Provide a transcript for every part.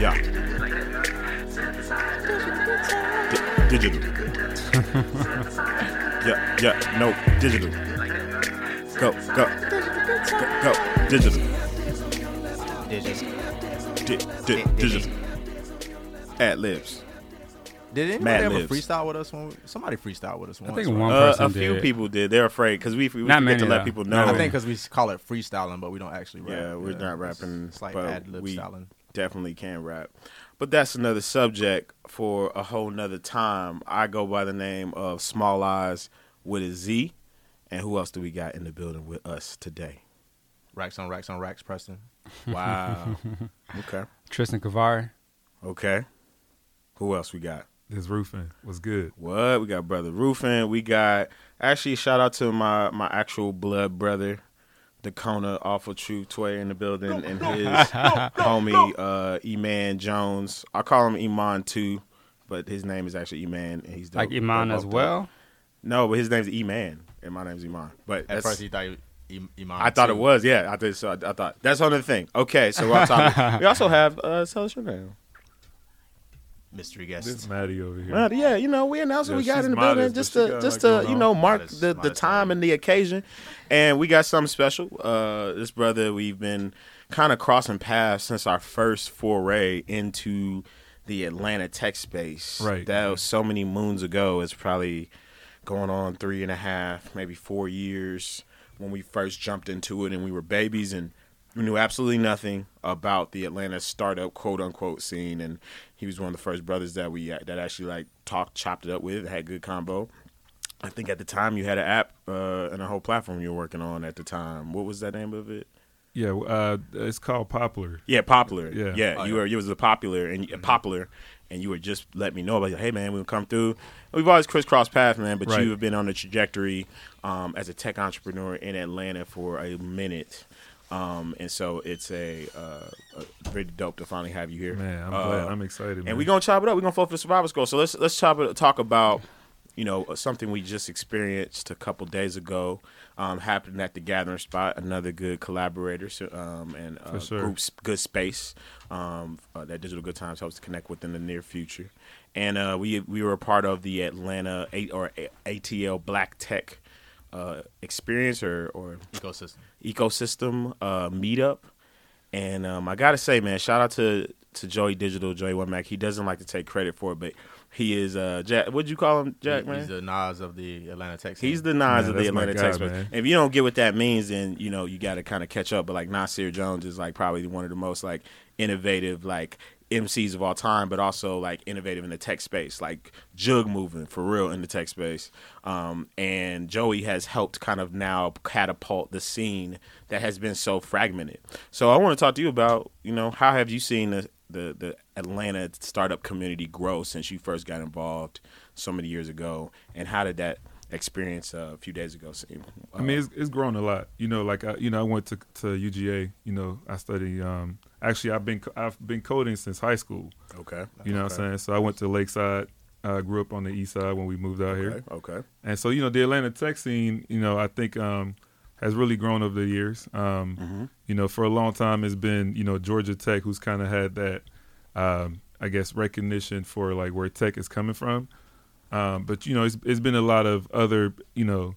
Yeah. Di- digital. yeah, yeah, no, digital. Go, go, go, go, digital. Digits. Di- di- digital. Ad libs. Did anybody Mad ever libs. freestyle with us? When we, somebody freestyle with us once. think right? one Uh, person a few did. people did. They're afraid because we we Not forget to let though. people know. I think because we call it freestyling, but we don't actually rap. Yeah, we're not rapping, It's like but ad lib styling. Definitely can rap. But that's another subject for a whole nother time. I go by the name of Small Eyes with a Z. And who else do we got in the building with us today? Racks on racks on racks, Preston. Wow. okay. Tristan Kavari. Okay. Who else we got? This roofing was good. What? We got brother Rufin. We got actually shout out to my my actual blood brother, Dakona Awful True Tway in the building and his homie uh Eman Jones. I call him Iman too, but his name is actually Eman and he's dope. Like Iman Dope as off well. top. No, but his name's Eman and my name's Iman. But At that's, first, he thought you, Im- Imam. I thought too. it was, yeah. I did. So I, I thought that's another thing. Okay, so we're on topic. we also have uh, tell us your name. Mystery guest. This Maddie over here. Well, yeah, you know, we announced what Yeah, we got in the modest, building just to just to you know mark Modest- the, the time lady. and the occasion, and we got something special. Uh, this brother, we've been kind of crossing paths since our first foray into the Atlanta tech space. Right. that was so many moons ago. It's probably going on three and a half, maybe four years when we first jumped into it, and we were babies and we knew absolutely nothing about the Atlanta startup quote unquote scene, and he was one of the first brothers that we that actually like talked, chopped it up with, had good combo. I think at the time you had an app uh, and a whole platform you were working on at the time. What was that name of it? Yeah, uh, it's called Poplar. Yeah, popular. Yeah. yeah. Oh, you yeah. were. It was a popular and popular, and you were just let me know about. Hey, man, we'll come through. We've always crisscrossed paths, man. But Right. you have been on the trajectory um, as a tech entrepreneur in Atlanta for a minute, um, and so it's a, uh, a very dope to finally have you here. Man, I'm Uh, glad. I'm excited. Man. and we're gonna chop it up. We're gonna flow for the Survivor School. So let's let's chop it. Talk about you know something we just experienced a couple days ago. Um, happened at the Gathering Spot. Another good collaborator um, and uh, sure. groups, good space um, uh, that Digital Good Times helps to connect with in the near future. And uh, we we were a part of the Atlanta A- or A- ATL Black Tech uh, experience or or ecosystem. Ecosystem uh, meetup. And um, I gotta say, man, shout out to to Joey Digital, Joey Womack. He doesn't like to take credit for it, but he is uh, Jack. What'd you call him, Jack? He- man, He's the Nas of the Atlanta tech. He's the Nas Man, of the Atlanta guy, tech man. If you don't get what that means, then you know you got to kind of catch up. But like Nasir Jones is like probably one of the most like innovative like MCs of all time, but also like innovative in the tech space, like jug moving for real in the tech space. Um, and Joey has helped kind of now catapult the scene that has been so fragmented. So I want to talk to you about you know how have you seen the the, the Atlanta startup community grow since you first got involved so many years ago, and how did that experience uh, a few days ago seem? I mean, it's, it's grown a lot. You know, like I, you know, I went to to UGA. You know, I studied. Um, actually, I've been I've been coding since high school. okay, You know what I'm saying? So I went to Lakeside. I grew up on the east side when we moved out here. Okay, okay, And so, you know, the Atlanta tech scene, you know, I think um, has really grown over the years. Um, Mm-hmm. You know, for a long time, it's been, you know, Georgia Tech who's kind of had that, um, I guess, recognition for like where tech is coming from. Um, but, you know, it's, it's been a lot of other, you know,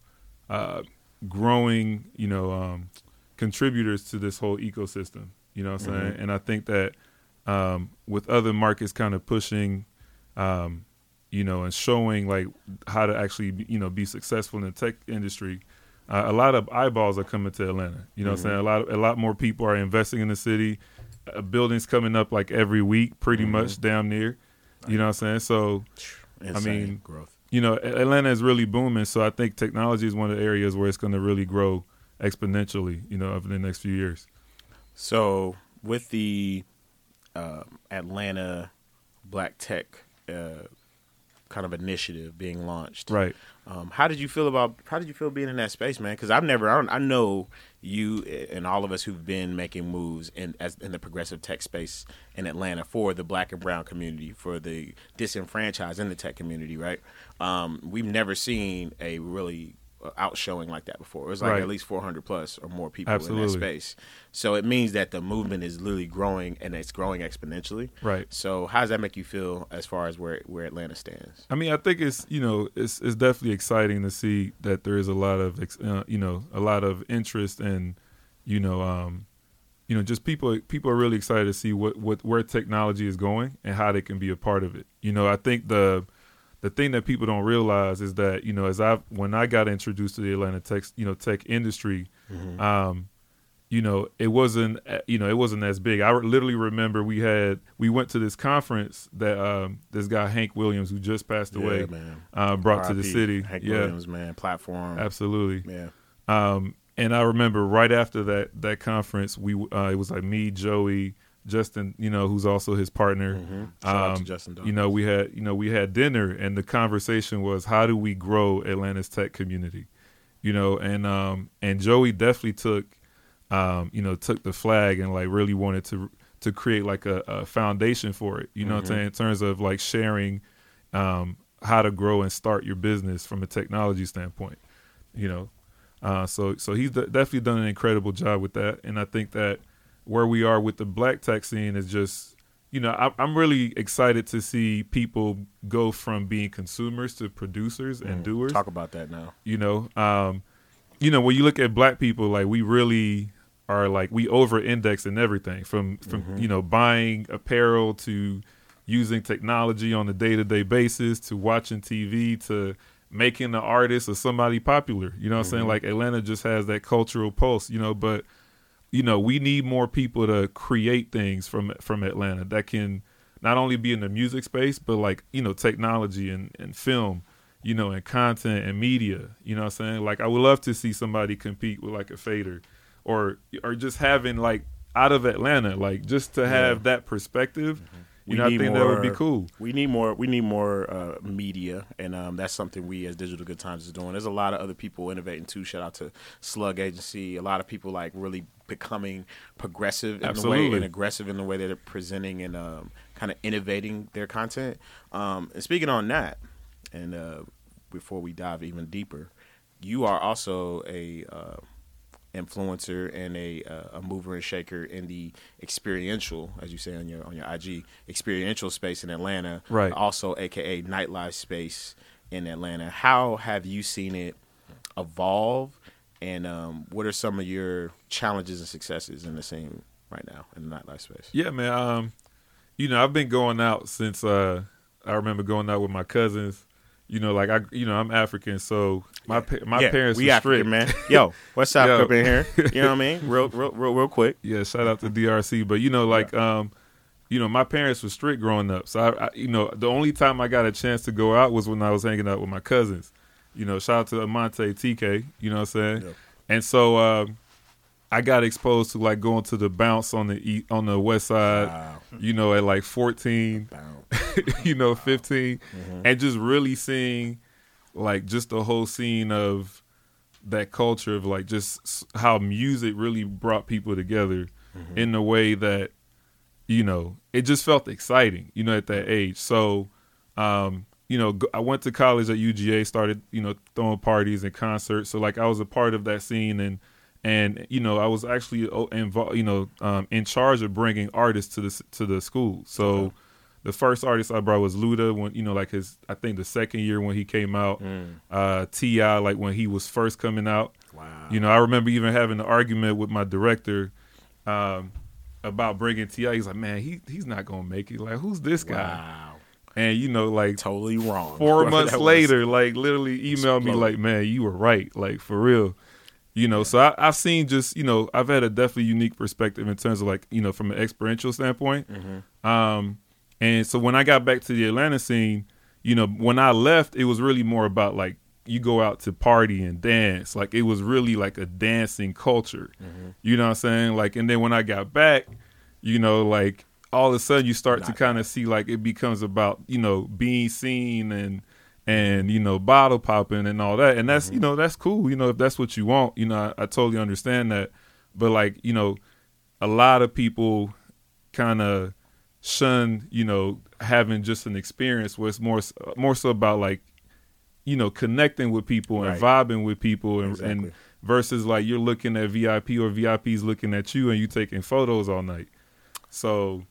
uh, growing, you know, um, contributors to this whole ecosystem. You know what I'm saying? And I think that um, with other markets kind of pushing, um, you know, and showing like how to actually, you know, be successful in the tech industry, uh, a lot of eyeballs are coming to Atlanta. You know what I'm saying? A lot, a lot more people are investing in the city. Uh, buildings coming up like every week, pretty much, damn near. You know what I'm saying? So, Insane mean, growth. you know, Atlanta is really booming. So I think technology is one of the areas where it's going to really grow exponentially. You know, over the next few years. So with the uh, Atlanta Black Tech uh, kind of initiative being launched, Right. Um, how did you feel about how did you feel being in that space, man? Because I've never, I, don't, I know you and all of us who've been making moves in as in the progressive tech space in Atlanta for the Black and Brown community, for the disenfranchised in the tech community, right? Um, we've never seen a really out showing like that before. It was like Right. at least 400 plus or more people in that space. So it means that the movement is literally growing and it's growing exponentially. Right. So how does that make you feel as far as where where Atlanta stands? I mean, I think it's you know it's it's definitely exciting to see that there is a lot of uh, you know a lot of interest and you know um you know just people people are really excited to see what what where technology is going and how they can be a part of it. You know, I think the the thing that people don't realize is that you know as I when I got introduced to the Atlanta tech you know tech industry, um, you know it wasn't uh, you know it wasn't as big. I literally remember we had we went to this conference that um, this guy Hank Williams who just passed away Yeah, man. uh, brought to the city. Hank yeah, Williams, man, platform. absolutely. Yeah. Um, and I remember right after that that conference, we uh, it was like me, Joey, Justin, you know, who's also his partner. Mm-hmm. Shout out to Um, Justin. You know, we had you know we had dinner, and the conversation was how do we grow Atlanta's tech community, you know, and um and Joey definitely took, um you know took the flag and like really wanted to to create like a, a foundation for it. You know what I'm Mhm. saying in terms of like sharing, um how to grow and start your business from a technology standpoint, you know. Uh, so so he's de- definitely done an incredible job with that, and I think that where we are with the black tech scene is just you know I, I'm really excited to see people go from being consumers to producers and Mm. doers. Talk about that now. You know, um, you know when you look at black people, like we really are like we over index in everything from from Mhm. you know buying apparel to using technology on a day to day basis to watching TV to making the artist or somebody popular. You know what I'm saying? Mhm. Like Atlanta just has that cultural pulse, you know, but you know, we need more people to create things from from Atlanta that can not only be in the music space, but like, you know, technology and, and film, you know, and content and media. You know what I'm saying? Like I would love to see somebody compete with like a fader or or just having like out of Atlanta, like just to have that perspective. Mm-hmm. You We know, I think that would be more- cool. We need more. We need more uh, media, and um, that's something we as Digital Good Times is doing. There's a lot of other people innovating too. Shout out to Slug Agency. A lot of people like really becoming progressive in the way and aggressive in the way that they're presenting and um, kind of innovating their content. Um, and speaking on that, and uh, before we dive even deeper, you are also a uh, influencer and a uh, a mover and shaker in the experiential, as you say on your on your IG, experiential space in Atlanta, Right. Also, AKA nightlife space in Atlanta. How have you seen it evolve, and um, what are some of your challenges and successes in the scene right now in the nightlife space? Yeah, man. Um, you know, I've been going out since uh, I remember going out with my cousins. You know, like I, you know, I'm African, so my pa- my Yeah, parents we were African, strict. man. Yo, what's up up in here? You know what I mean? Real, real, real, real quick. Yeah, shout out to DRC. But you know, like, um, you know, my parents were strict growing up, so I, I, you know, the only time I got a chance to go out was when I was hanging out with my cousins. You know, shout out to Amante TK. You know what I'm saying? Yeah. And so um, I got exposed to like going to the bounce on the e- on the west side. Wow. You know, at like 14. You know, 15, Mhm. and just really seeing like just the whole scene of that culture of like just how music really brought people together Mhm. in a way that you know it just felt exciting you know at that age so um you know I went to college at uga started you know throwing parties and concerts so like i was a part of that scene and and you know i was actually involved you know um in charge of bringing artists to the to the school so the first artist i brought was luda when you know like his i think the second year when he came out Mm. uh T.I. like when he was first coming out Wow. you know, I remember even having an argument with my director um, about bringing Ti. He's like, "Man, he he's not gonna make it. Like, who's this guy?" Wow. And you know, like Totally wrong. four months was. later, like literally emailed me like, "Man, you were right. Like for real." You know, so I, I've seen just you know I've had a definitely unique perspective in terms of like you know from an experiential standpoint. Mhm. Um, and so when I got back to the Atlanta scene, you know, when I left, it was really more about like you go out to party and dance. Like it was really like a dancing culture. Mhm. You know what I'm saying? Like, and then when I got back, you know, like all of a sudden you start to kind of see like it becomes about you know being seen and and you know bottle popping and all that, and that's mm-hmm. you know that's cool. You know if that's what you want, you know I, I totally understand that. But like you know, a lot of people kind of shun you know having just an experience where it's more uh, more so about like you know connecting with people and Right. vibing with people and, Exactly. and versus like you're looking at VIP or VIP's looking at you and you taking photos all night. So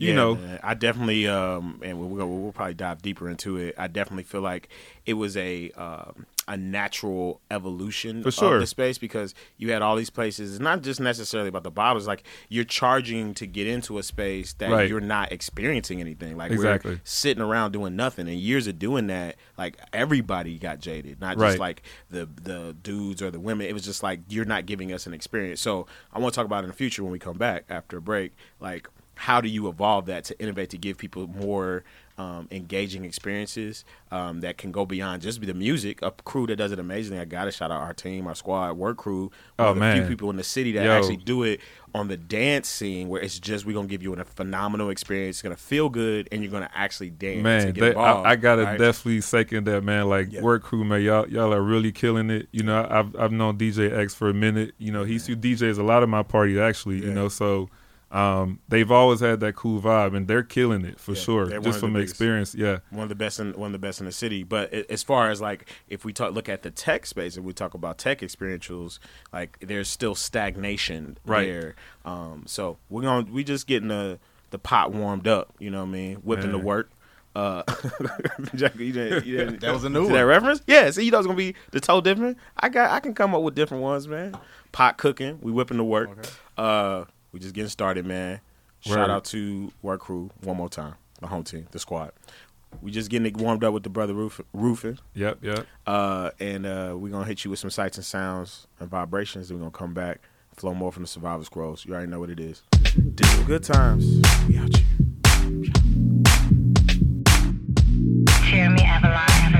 you Yeah, know, man. I definitely, um, and we'll, we'll, we'll probably dive deeper into it. I definitely feel like it was a um, a natural evolution For sure. of the space because you had all these places. It's not just necessarily about the bottles. Like you're charging to get into a space that Right. you're not experiencing anything. Like Exactly. we're sitting around doing nothing. And years of doing that, like everybody got jaded. Not Right. just like the the dudes or the women. It was just like you're not giving us an experience. So I want to talk about in the future when we come back after a break. Like how do you evolve that to innovate to give people more um, engaging experiences um, that can go beyond just the music? A crew that does it amazingly. I got to shout out our team, our squad, work crew. One Oh, of the few people in the city that Yo. actually do it on the dance scene where it's just we're gonna give you a phenomenal experience. It's gonna feel good, and you're gonna actually dance. and man, get they, involved, I, I gotta right? definitely second that, man. Like Yeah. work crew, man, y'all y'all are really killing it. You know, I've I've known DJ X for a minute. You know, he's who DJs a lot of my parties actually. Yeah. You know, so um, they've always had that cool vibe, and they're killing it for Yeah, sure. Just of the from biggest. experience, yeah. one of the best in one of the best in the city. But as far as like if we talk look at the tech space and we talk about tech experientials, like there's still stagnation Right. there. Um, so we're gonna we just getting the the pot warmed up. You know what I mean? Whipping the work. Uh, Jack, you didn't, you didn't, That was a new one. That reference? Yeah. See, you know it's gonna be the toe different. I got I can come up with different ones, man. Pot cooking. We whipping the work. Okay. Uh, we just getting started, man. Shout Word. out to work crew one more time, the home team, the squad. We just getting it warmed up with the brother roof, Rufin, Yep, yep. uh, and uh, we're gonna hit you with some sights and sounds and vibrations. Then we're gonna come back, flow more from the Survivor Scrolls. You already know what it is. Digital good times. We out here. Jeremy Avalon, Jeremy Avalon,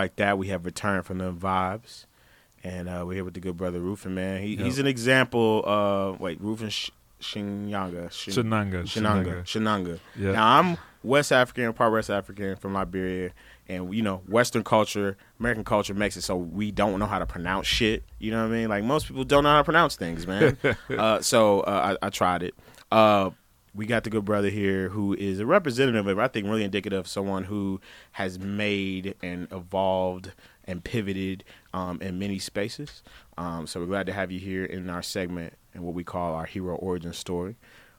like that, we have returned from the vibes, and uh, we're here with the good brother Rufin. Man, he, Yep. he's an example. Uh, wait, Rufin Sh- Shinyanga, Shin- Shenanga. Shenanga, Shenanga. Yeah. Now I'm West African, part West African from Liberia, and you know Western culture, American culture makes it so we don't know how to pronounce shit. You know what I mean? Like most people don't know how to pronounce things, man. uh, so uh, I, I tried it. We got the good brother here who is a representative of, I think, really indicative of someone who has made and evolved and pivoted um, in many spaces. Um, so we're glad to have you here in our segment and what we call our hero origin story.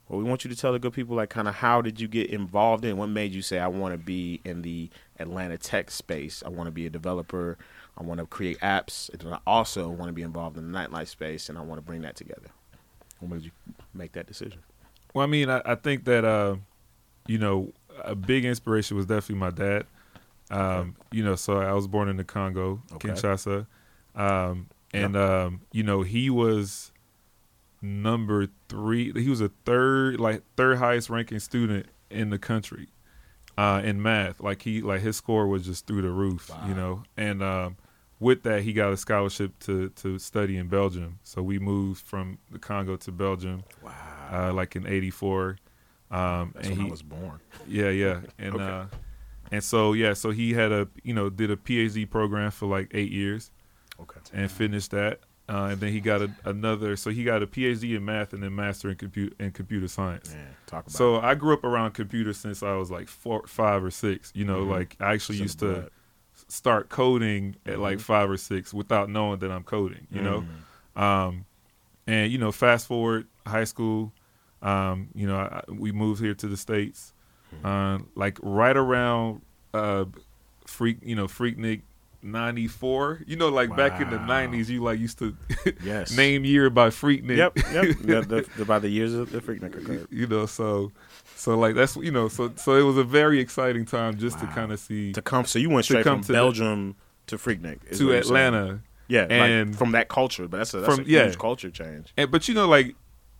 Well, we want you to tell the good people, like, kind of how did you get involved in? What made you say, I want to be in the Atlanta tech space? I want to be a developer. I want to create apps. And I also want to be involved in the nightlife space, and I want to bring that together. What made you make that decision? Well, I mean, I, I think that uh, you know a big inspiration was definitely my dad. Um, You know, so I was born in the Congo, Okay. Kinshasa, um, and um, you know he was number three. He was a third, like third highest ranking student in the country uh, in math. Like he, like his score was just through the roof. You know, and um, with that, he got a scholarship to to study in Belgium. So we moved from the Congo to Belgium Wow. uh, like in '84. Um, That's and when he, I was born. yeah, yeah, and Okay. uh, and so yeah, so he had a you know did a PhD program for like eight years Okay. and finished that, uh, and then he got a, another. So he got a PhD in math and then master in computer in computer science. Man, talk about So I grew up around computers since I was like four, five or six. You know, Mhm. like I actually in used to blood. Start coding at like Mhm. five or six without knowing that I'm coding. You know, Mm. um, and you know, fast forward high school, um, you know, I, we moved here to the states, Hmm. uh, like right around uh, freak, you know, Freaknik '94. You know, like back in the '90s, you like used to Yes. name year by Freaknik. Yep. Yep. the, the, the, by the years of the Freaknik occurred. you know, so so like that's you know, so so it was a very exciting time just to kind of see To come, so you went straight from to Belgium to Freaknik to saying. Atlanta. Yeah, and- like from that culture, but that's a, that's From- a yeah. huge culture change. And, but you know, like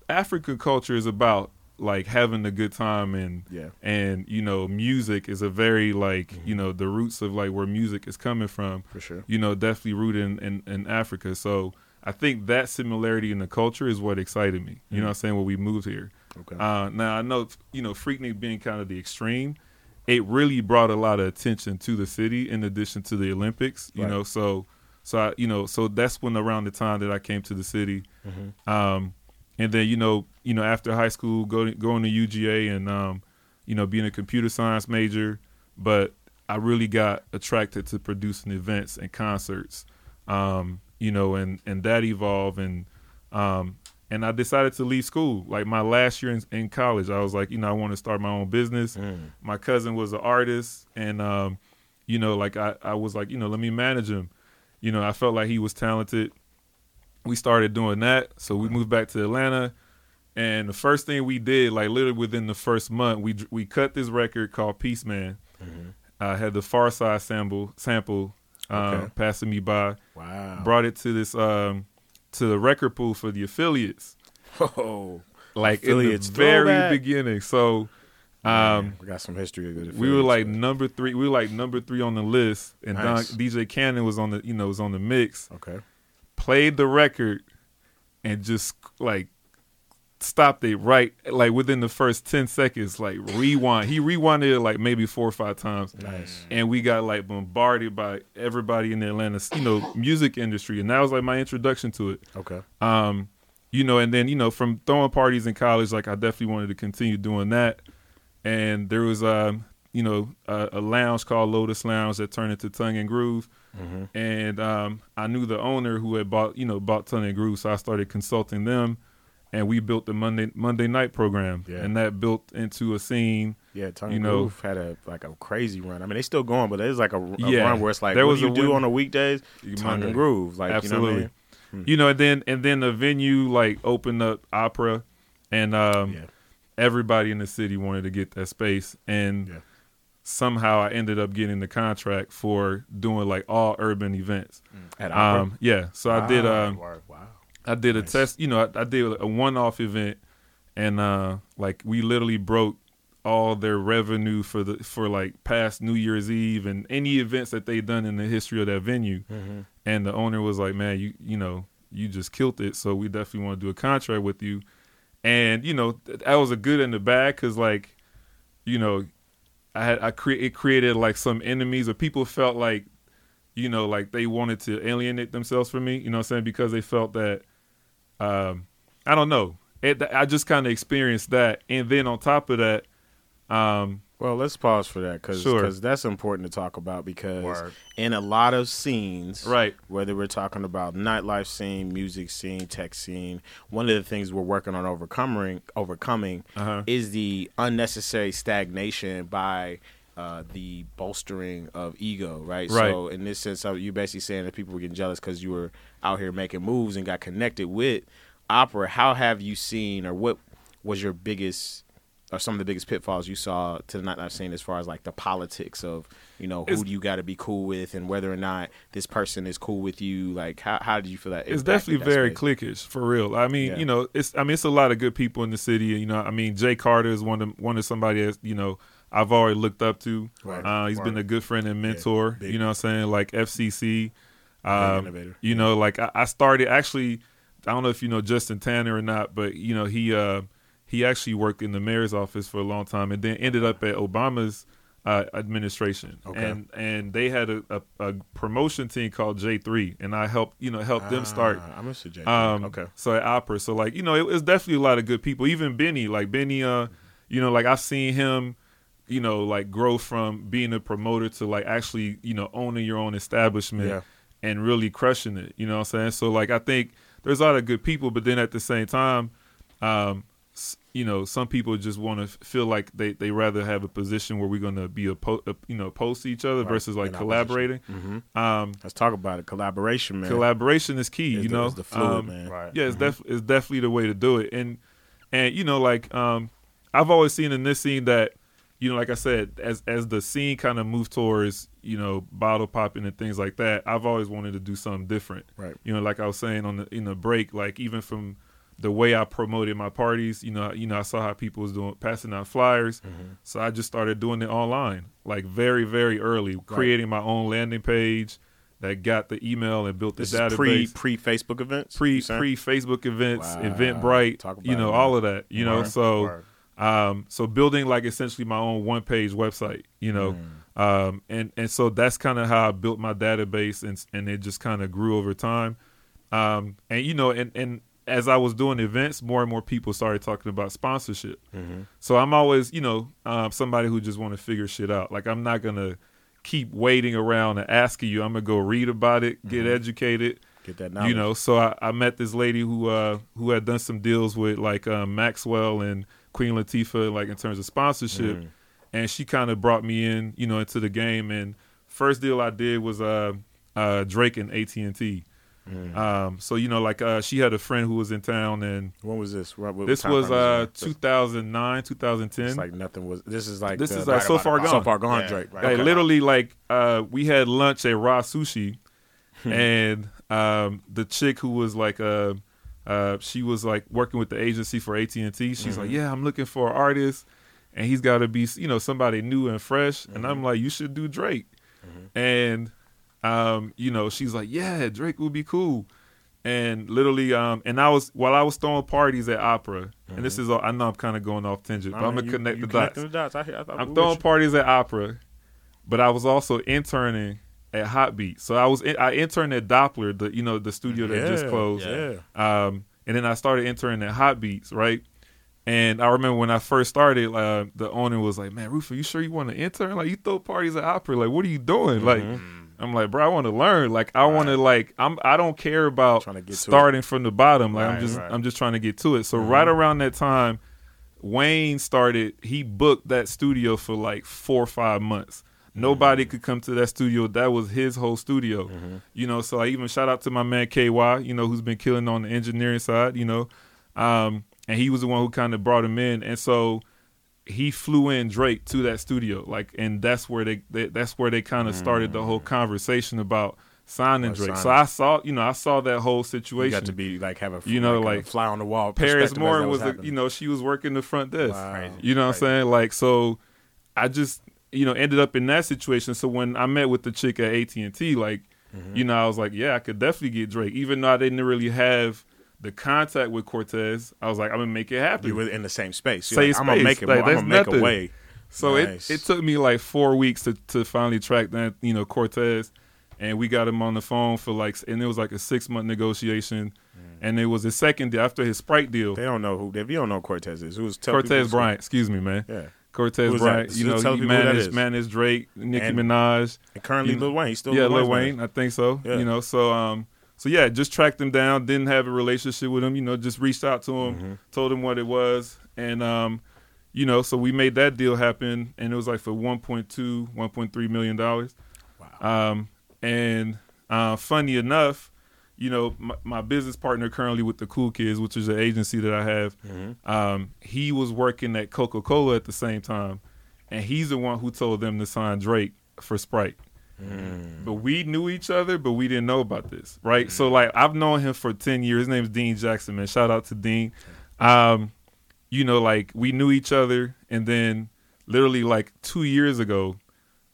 African culture is about like having a good time and Yeah. and you know music is a very like you mm-hmm. know the roots of like where music is coming from For sure. you know definitely rooted in, in, in africa so i think that similarity in the culture is what excited me you know mm-hmm. what i'm saying when we moved here Okay. uh, now i know you know freaknik being kind of the extreme it really brought a lot of attention to the city in addition to the olympics you Right. know so so I, you know so that's when around the time that i came to the city um, and then you know, you know, after high school, going going to UGA and um, you know, being a computer science major, but I really got attracted to producing events and concerts, um, you know, and and that evolved and um, and I decided to leave school. Like my last year in, in college, I was like, you know, I want to start my own business. Mm. My cousin was an artist, and um, you know, like I, I was like, you know, let me manage him. You know, I felt like he was talented we started doing that. So we moved back to Atlanta, and the first thing we did, like literally within the first month, we we cut this record called Peace Man. I had the Pharcyde sample sample uh, Okay. passing me by. Wow. Brought it to this um to the record pool for the Aphilliates, Oh, like Aphilliates in the very throwback. beginning. So. Um, man, we got some history of good. we were like number three. We were like number three on the list, and Nice. Don, DJ Cannon was on the you know was on the mix. okay. played the record and just like stopped it right like within the first 10 seconds like rewind he rewinded it like maybe four or five times Nice. and we got like bombarded by everybody in the atlanta you know music industry and that was like my introduction to it Okay. um you know and then you know from throwing parties in college like i definitely wanted to continue doing that and there was um you know a, a lounge called lotus lounge that turned into tongue and groove Mhm. and um, I knew the owner who had bought, you know, bought Tongue and Groove, so I started consulting them, and we built the Monday Monday night program, Yeah. and that built into a scene. Yeah, Tongue You know- Groove had a like a crazy run. I mean, they still going, but there's like a, a Yeah. run where it's like, There what was do you a do win- on the weekdays? You Tongue and Groove, like Absolutely. You know I mean? You know, and then and then the venue like opened up opera, and um, Yeah. everybody in the city wanted to get that space, and Yeah. somehow I ended up getting the contract for doing like all urban events. At Opera? Um, yeah, so I did. Wow. Um, wow. I did a test. You know, I, I did a one-off event, and uh, like we literally broke all their revenue for the for like past New Year's Eve and any events that they've done in the history of that venue. And the owner was like, "Man, you you know you just killed it, so we definitely want to do a contract with you." And you know that was a good and a bad because like, you know, I had I cre- it created like some enemies or people felt like, you know, like they wanted to alienate themselves from me. You know what I'm saying? Because they felt that, um, I don't know. It, I just kind of experienced that, and then on top of that, um, Well, let's pause for that because Sure. that's important to talk about because Word. in a lot of scenes, Right. Whether we're talking about nightlife scene, music scene, tech scene, one of the things we're working on overcoming overcoming Uh-huh. is the unnecessary stagnation by. Uh, the bolstering of ego, right? Right. So, in this sense, you're basically saying that people were getting jealous because you were out here making moves and got connected with opera. How have you seen, or what was your biggest or some of the biggest pitfalls you saw to the nightlife scene as far as like the politics of you know who It's- do you got to be cool with and whether or not this person is cool with you like how how did you feel that it's definitely that very space? cliquish for real. I mean, Yeah. you know, it's I mean it's a lot of good people in the city. You know, I mean Jay Carter is one of one of somebody that you know I've already looked up to. Right. Uh, he's been a good friend and mentor. big. you know, what I'm saying like FCC. Um, you know, like I, I started actually. I don't know if you know Justin Tanner or not, but you know he uh, he actually worked in the mayor's office for a long time, and then ended up at Obama's uh, administration. Okay. And and they had a, a, a promotion team called J three, and I helped you know help them start. Ah, I'm Mr. J. Um, okay. So at opera, so like you know, it was definitely a lot of good people. Even Benny, like Benny, uh, you know, like I've seen him, you know, like grow from being a promoter to like actually, you know, owning your own establishment Yeah. and really crushing it. You know what I'm saying? So like I think there's a lot of good people, but then at the same time, um, you know, some people just want to feel like they they rather have a position where we're gonna be oppo- uh, you know opposed to each other Right, versus like in opposition. collaborating. Mhm. Um, let's talk about it collaboration man collaboration is key. Is you the- know, is the fluid Um, man Right. yeah, it's def- it's definitely the way to do it. And and you know, like um, I've always seen in this scene that you know, like I said, as as the scene kind of moved towards you know bottle popping and things like that, I've always wanted to do something different. Right. You know, like I was saying on the in the break, like even from the way I promoted my parties, you know, you know, I saw how people was doing passing out flyers, Mm-hmm. so I just started doing it online, like very very early, creating my own landing page that got the email and built the this database is pre pre Facebook events pre pre Facebook events, Wow. Eventbrite, Talk about you know, all of that, you know. So, word. Um, so building like essentially my own one page website, you know, Mm. um, and and so that's kind of how I built my database, and and it just kind of grew over time, um, and you know, and and as I was doing events, more and more people started talking about sponsorship. Mm-hmm. So I'm always, you know, um, somebody who just want to figure shit out. Like I'm not gonna keep waiting around and asking you. I'm gonna go read about it, get Mm-hmm. educated get that knowledge you know so I, I met this lady who uh who had done some deals with like um, maxwell and queen latifah like in terms of sponsorship Mm. and she kind of brought me in you know into the game and first deal i did was uh uh drake and at&t Mm. um so you know like uh she had a friend who was in town and when was this what, what this was uh this? 2009 2010 it's like nothing was this is like This the- is like right So Far. Gone. so far gone Yeah, Drake right. Like Okay. literally, like uh, we had lunch at Raw Sushi, and um, the chick who was like, uh, uh, she was like working with the agency for AT and T. She's Mm-hmm. like, "Yeah, I'm looking for an artist, and he's got to be, you know, somebody new and fresh." And Mm-hmm. I'm like, "You should do Drake," and um, you know, she's like, "Yeah, Drake would be cool." And literally, um, and I was while I was throwing parties at Opera, and this is all I know I'm kind of going off tangent, but I'm Mm-hmm. Gonna you- connect you the dots. the dots I, I I'm throwing you. parties at Opera, but I was also interning at Hot Beat. So I was in, I interned at Doppler, the you know the studio that just closed. yeah. Um, and then I started interning at Hot Beats, right? And I remember when I first started, uh, the owner was like, "Man, Rufus, you sure you want to intern? Like, you throw parties at Opera? Like, what are you doing? Like, I'm like, bro, I want to learn. Like, I want to like, I'm, I don't care about Trying to get to starting from the bottom. Like, I'm just, right. I'm just trying to get to it. So right around that time, Wayne started. He booked that studio for like four or five months. Nobody could come to that studio. That was his whole studio. You know, so I even shout out to my man KY, you know, who's been killing on the engineering side, you know. Um, and he was the one who kind of brought him in. And so he flew in Drake to that studio. Like and that's where they, they that's where they kind of started the whole conversation about signing Drake. So. I saw, you know, I saw that whole You situation. got to be like have a You know, like, like, fly on the wall. Paris Moore that was, a, you know, she was working the front desk. Wow. You know what I'm saying? Like, so I just, you know, ended up in that situation. So when I met with the chick at AT and T, like, Mm-hmm. you know, I was like, yeah, I could definitely get Drake, even though I didn't really have the contact with Cortez. I was like, I'm gonna make it happen. you were in the same space. Same like, I'm gonna make it. Like, I'm gonna make nothing. a way. So Nice. it, it took me like four weeks to, to finally track that, you know, Cortez. And we got him on the phone for like, and it was like a six month negotiation. And it was the second deal after his Sprite deal. They don't know who. If you don't know who Cortez is, who's Cortez Bryant, excuse me, man. Yeah. Cortez? Bryant, you know, tell he people who that managed, is. Drake, Nicki And- Minaj. And currently You- Lil Wayne. He's still yeah, Lil Lil Wayne, man. I think so. Yeah. You know, so um, so yeah, just tracked him down. Didn't have a relationship with him. You know, just reached out to him, Mm-hmm. told him what it was, and um, you know, so we made that deal happen, and it was like for 1.2, 1.3 million dollars. Wow. Um, and uh, funny enough, you know, my, my business partner currently with the Cool Kids, which is an agency that I have, Mm-hmm. um, he was working at Coca Cola at the same time, and he's the one who told them to sign Drake for Sprite. Mm. But we knew each other, but we didn't know about this, right? So like I've known him for ten years. His name's Dean Jackson, man. Shout out to Dean. Um, you know, like we knew each other, and then literally like two years ago,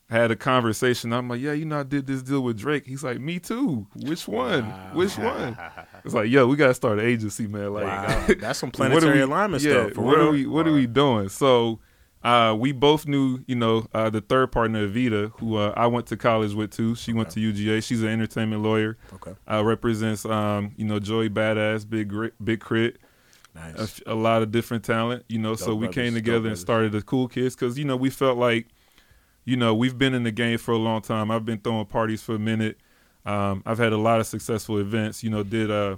had a conversation. I'm like, yeah, you know, I did this deal with Drake. He's like, me too. Which one? Which one? It's like, yo, we gotta start an agency, man. Like, Wow. That's some planetary we- alignment yeah, stuff. For what real. are we what are we doing? So uh, we both knew, you know, uh, the third partner, Vita, who uh, I went to college with too. She went to UGA. She's an entertainment lawyer. Okay. Uh, represents, um, you know, Joey Badass, Big Big K.R.I.T., a, Nice. f- a lot of different talent. You know, so we brothers, came together and started the Cool Kids because you know we felt like, you know, we've been in the game for a long time. I've been throwing parties for a minute. Um, I've had a lot of successful events. You know, did uh,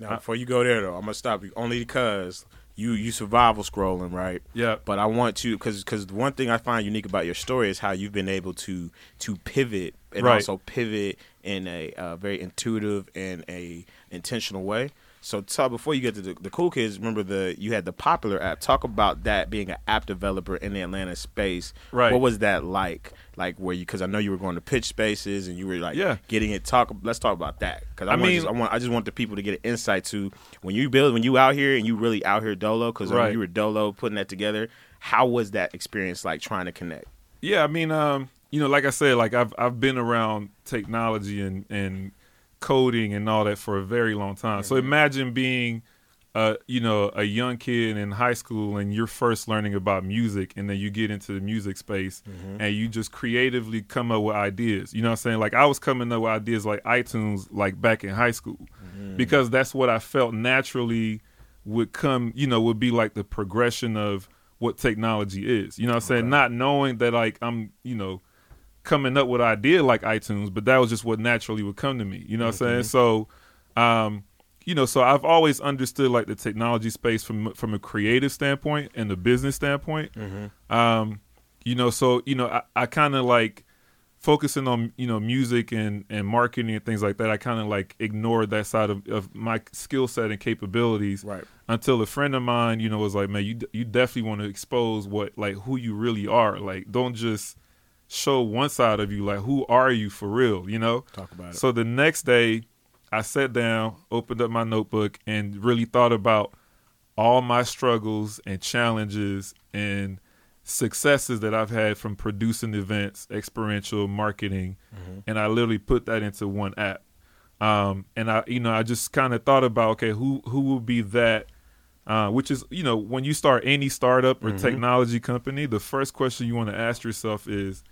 Now, before you go there, though, I'm gonna stop you only because you you survival scrolling, right? yeah, But I want to because because the one thing I find unique about your story is how you've been able to to pivot and Right. also pivot in a uh, very intuitive and a intentional way. So before you get to the, the cool kids, remember the you had the popular app. Talk about that being an app developer in the Atlanta space. Right. What was that like? Like where you because I know you were going to pitch spaces and you were like Yeah. getting it. Talk. Let's talk about that because I, I mean- just, I want I just want the people to get an insight to when you build when you out here and you really out here dolo because Right. you were dolo putting that together. How was that experience like trying to connect? Yeah, I mean, um, you know, like I said, like I've I've been around technology and and coding and all that for a very long time. So imagine being uh, you know, a young kid in high school and you're first learning about music and then you get into the music space and you just creatively come up with ideas. You know what I'm saying? Like I was coming up with ideas like iTunes like back in high school because that's what I felt naturally would come, you know, would be like the progression of what technology is. You know what I'm saying? Not knowing that like I'm, you know, coming up with an idea like iTunes, but that was just what naturally would come to me. You know what I'm saying? So um you know, so I've always understood like the technology space from from a creative standpoint and the business standpoint. Um, you know, so you know, I, I kind of like focusing on you know music and and marketing and things like that. I kind of like ignored that side of, of my skill set and capabilities Right. until a friend of mine, you know, was like, man, you you definitely want to expose what like who you really are. Like, don't just show one side of you. Like, who are you for real? You know. Talk about it. So the next day, I sat down, opened up my notebook, and really thought about all my struggles and challenges and successes that I've had from producing events, experiential marketing, and I literally put that into one app. Um, and I, you know, I just kind of thought about, okay, who who will be that? Uh, which is, you know, when you start any startup or technology company, the first question you want to ask yourself is,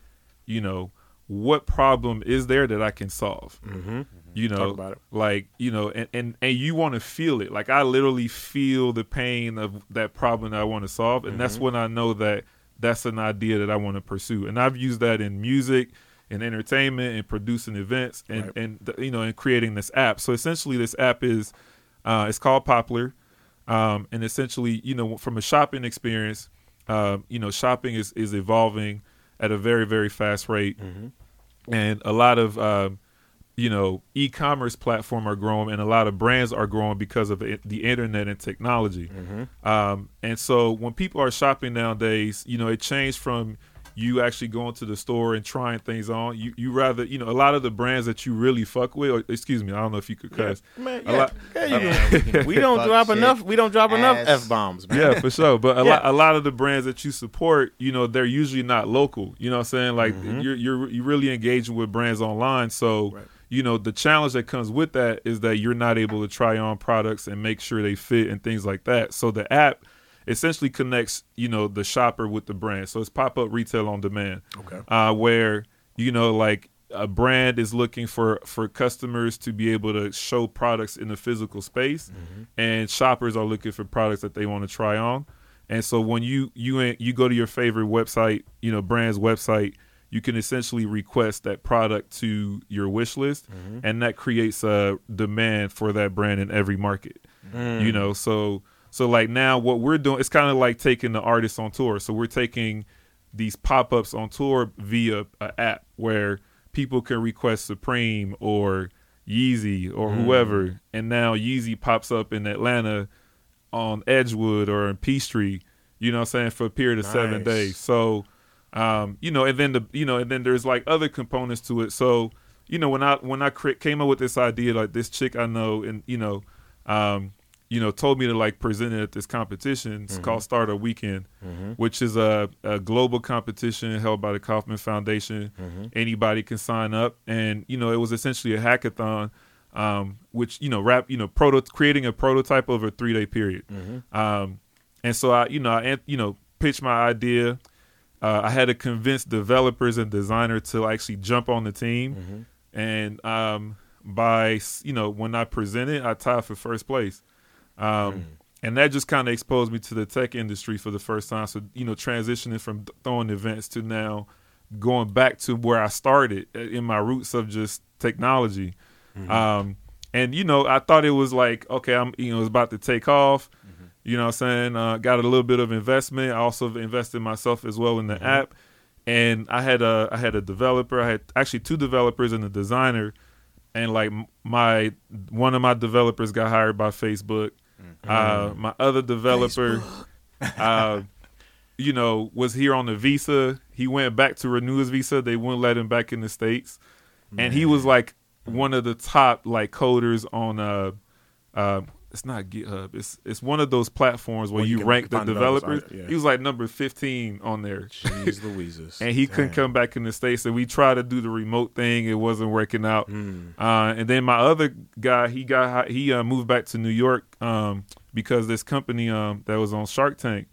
you know, what problem is there that I can solve? Mm-hmm. you know Talk about it. like you know and and, and you want to feel it like i literally feel the pain of that problem that i want to solve and Mm-hmm. that's when i know that that's an idea that i want to pursue and i've used that in music and entertainment and producing events and Right. and you know and creating this app so essentially this app is uh it's called poplar um and essentially you know from a shopping experience um you know shopping is is evolving at a very very fast rate. And a lot of um, you know e-commerce platform are growing and a lot of brands are growing because of the internet and technology. Um, and so when people are shopping nowadays you know it changed from you actually going to the store and trying things on. You you rather you know a lot of the brands that you really fuck with. Or, excuse me, I don't know if you could cuss. Man, yeah. lot- Yeah, you can- we don't drop shit. enough. We don't drop enough f bombs, man. Yeah, for sure. But a Yeah. lot a lot of the brands that you support, you know, they're usually not local. You know what I'm saying? Like mm-hmm. you're you're you're really engaging with brands online. So Right. you know, the challenge that comes with that is that you're not able to try on products and make sure they fit and things like that. So the app essentially connects, you know, the shopper with the brand. So it's pop up retail on demand. Okay. Uh, where, you know, like a brand is looking for for customers to be able to show products in the physical space mm-hmm. and shoppers are looking for products that they want to try on. And so when you you you go to your favorite website, you know, brand's website, you can essentially request that product to your wish list mm-hmm. and that creates a demand for that brand in every market. Mm. You know, so so like now what we're doing it's kind of like taking the artists on tour. So we're taking these pop-ups on tour via an app where people can request Supreme or Yeezy or whoever, and now Yeezy pops up in Atlanta on Edgewood or in Peachtree, you know what I'm saying, for a period of seven days. So um, you know, and then the you know, and then there's like other components to it. So, you know, when I when I cre- came up with this idea, like this chick I know and you know, um, you know, told me to like present it at this competition. It's called Startup Weekend, which is a, a global competition held by the Kauffman Foundation. Anybody can sign up, and you know, it was essentially a hackathon, um, which you know, rap, you know, proto creating a prototype over a three day period. Um, and so I, you know, I, you know, pitched my idea. Uh, I had to convince developers and designer to actually jump on the team, and um, by you know when I presented, I tied for first place, um, and that just kind of exposed me to the tech industry for the first time. So you know, transitioning from throwing events to now going back to where I started uh, in my roots of just technology. Um, and you know, I thought it was like, okay, I'm you know, it's about to take off. You know what I'm saying? Uh, got a little bit of investment. I also invested myself as well in the app. And I had a I had a developer. I had actually two developers and a designer. And like my one of my developers got hired by Facebook. Uh, my other developer, uh, you know, was here on the visa. He went back to renew his visa. They wouldn't let him back in the states, and he was like one of the top like coders on uh, uh, it's not GitHub. It's it's one of those platforms where Where you you, rank the developers yeah. He was like number fifteen on there. Jeez Louises. and he couldn't come back in the states. And we tried to do the remote thing; it wasn't working out. Hmm. Uh, and then my other guy, he got he uh, moved back to New York um, because this company um, that was on Shark Tank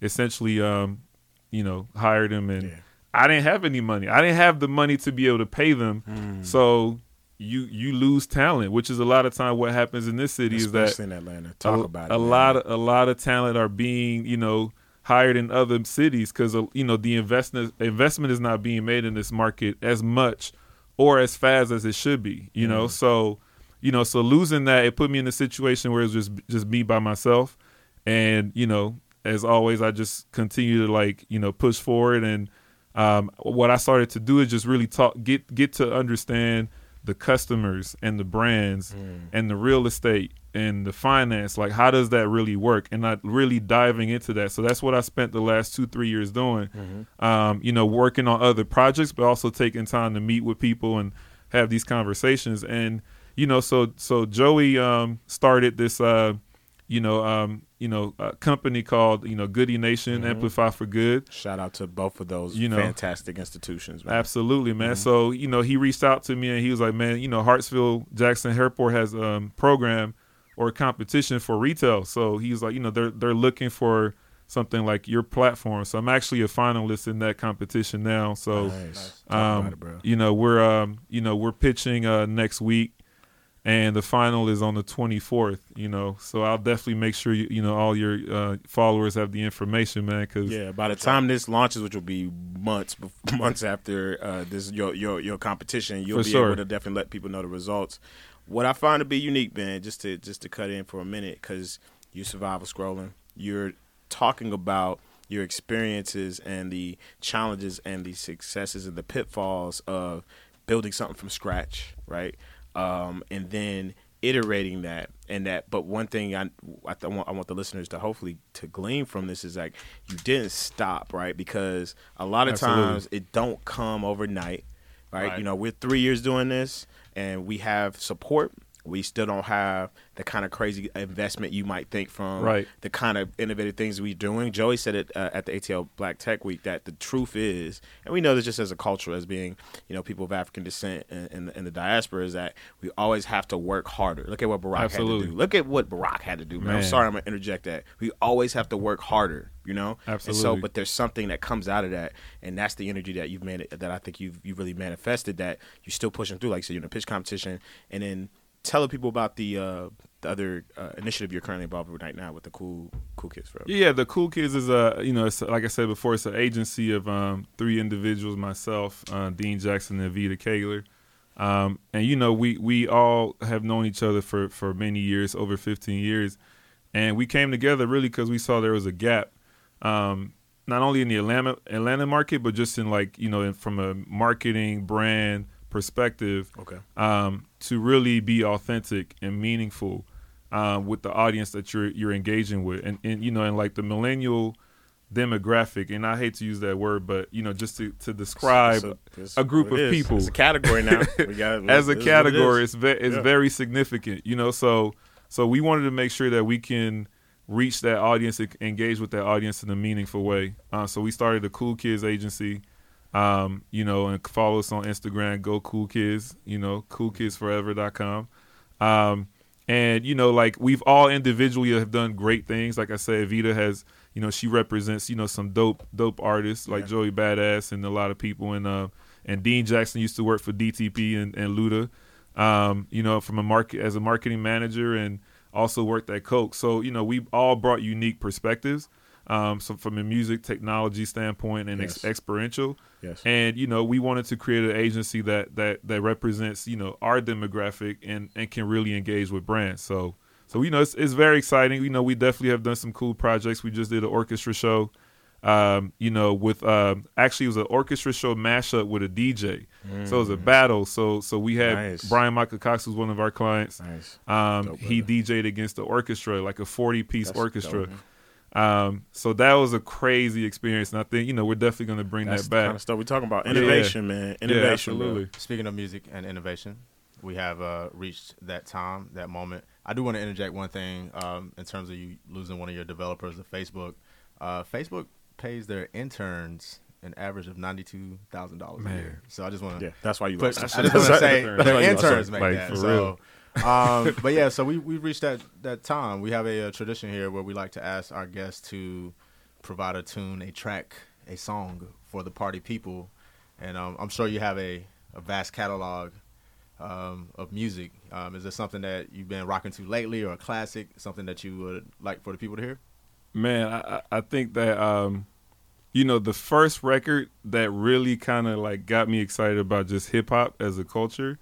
essentially, um, you know, hired him, and Yeah. I didn't have any money. I didn't have the money to be able to pay them. Hmm. So you you lose talent, which is a lot of time what happens in this city is that Especially in Atlanta. Talk a, about a it. man. lot of a lot of talent are being you know hired in other cities because you know the investment investment is not being made in this market as much or as fast as it should be you know so you know so losing that it put me in a situation where it was just just me by myself and you know as always i just continue to like you know push forward and um, what i started to do is just really talk get get to understand the customers and the brands and the real estate and the finance like how does that really work? And not really diving into that. So that's what i spent the last two three years doing. Um, you know working on other projects but also taking time to meet with people and have these conversations. And you know so so joey um, started this uh, you know um, you know a company called you know Goodie Nation amplify for good Shout out to both of those You know. fantastic institutions, man. Absolutely, man. Mm-hmm. So you know, he reached out to me and he was like, "Man, you know, Hartsfield Jackson Airport has a um, program or a competition for retail." So he's like, you know, they're they're looking for something like your platform. So I'm actually a finalist in that competition now. So Nice. Um, you know, we're um, you know, we're pitching uh next week. And the final is on the 24th, you know. So I'll definitely make sure you, you know all your uh, followers have the information, man. Because Yeah, by the time this launches, which will be months months after uh, this your your your competition, you'll For be sure. able to definitely let people know the results. What I find to be unique, man, just to just to cut in for a minute, because you survival scrolling, you're talking about your experiences and the challenges and the successes and the pitfalls of building something from scratch, right? Um, and then iterating that and that. But one thing I I, th- I want I want the listeners to hopefully to glean from this is like you didn't stop right because a lot of Absolutely. times it don't come overnight. Right? Right. You know, we're three years doing this and we have support. We still don't have the kind of crazy investment you might think from Right. the kind of innovative things we're doing. Joey said it uh, at the ATL Black Tech Week that the truth is, and we know this just as a culture, as being you know people of African descent in, in, in the diaspora, is that we always have to work harder. Look at what Barack had to do. Look at what Barack had to do. Man. I'm sorry, I'm gonna interject that. We always have to work harder. You know, And so, but there's something that comes out of that, and that's the energy that you've made that I think you've you really manifested. That you're still pushing through, like you said, you're in a pitch competition, and then telling people about the uh, the other uh, initiative you're currently involved with right now with the cool cool kids forever. Yeah, the Cool Kids is a you know it's like I said before, it's an agency of um, three individuals, myself, uh, Dean Jackson, and Vita Kaler. Um, and you know we we all have known each other for for many years, over 15 years, and we came together really because we saw there was a gap, um, not only in the Atlanta Atlanta market, but just in like you know in, from a marketing brand perspective Okay. um, to really be authentic and meaningful um, with the audience that you're you're engaging with, and, and you know, and like the millennial demographic, and I hate to use that word, but you know, just to, to describe So it's a group of is. people. It's a category now. We got as a what it category, it's ve- it's Yeah. very significant, you know. So so we wanted to make sure that we can reach that audience, engage with that audience in a meaningful way. Uh, so we started the Cool Kids Agency, um, you know, and follow us on Instagram. Go Cool Kids, you know, coolkidsforever.com. Um, and you know, like we've all individually have done great things. Like I said, Vita has, you know, she represents, you know, some dope, dope artists like Yeah. Joey Badass and a lot of people. And uh, and Dean Jackson used to work for DTP and, and Luda, um, you know, from a market as a marketing manager and also worked at Coke. So you know, we all brought unique perspectives. Um, so from a music technology standpoint and ex- experiential, Yes. and you know we wanted to create an agency that that that represents you know our demographic and and can really engage with brands. So so you know it's, it's very exciting. You know we definitely have done some cool projects. We just did an orchestra show um you know with um actually it was an orchestra show mashup with a dj so it was a battle. So so we had Nice. Bryan Michael Cox was one of our clients. Nice. um Dope, he dj'd against the orchestra like a 40 piece That's orchestra. dope. Um so that was a crazy experience and i think you know we're definitely going to bring That's that the back kind of stuff we're talking about. Yeah. Innovation, man. yeah Innovation, bro. absolutely Speaking of music and innovation, we have uh, reached that time, that moment. I do want to interject one thing um, in terms of you losing one of your developers to Facebook. Uh, Facebook pays their interns an average of ninety-two thousand dollars a year. So I just want to Yeah, that's why you but lost. I just want to say That's their why you lost interns it. make Like, that. for So, um, but yeah, so we we reached that that time. We have a, uh tradition here where we like to ask our guests to provide a tune, a track, a song for the party people, and um, I'm sure you have a, a vast catalog um, of music. Um, is there something that you've been rocking to lately, or a classic, something that you would like for the people to hear? Man, I, I I think that um, you know, the first record that really kind of like got me excited about just hip hop as a culture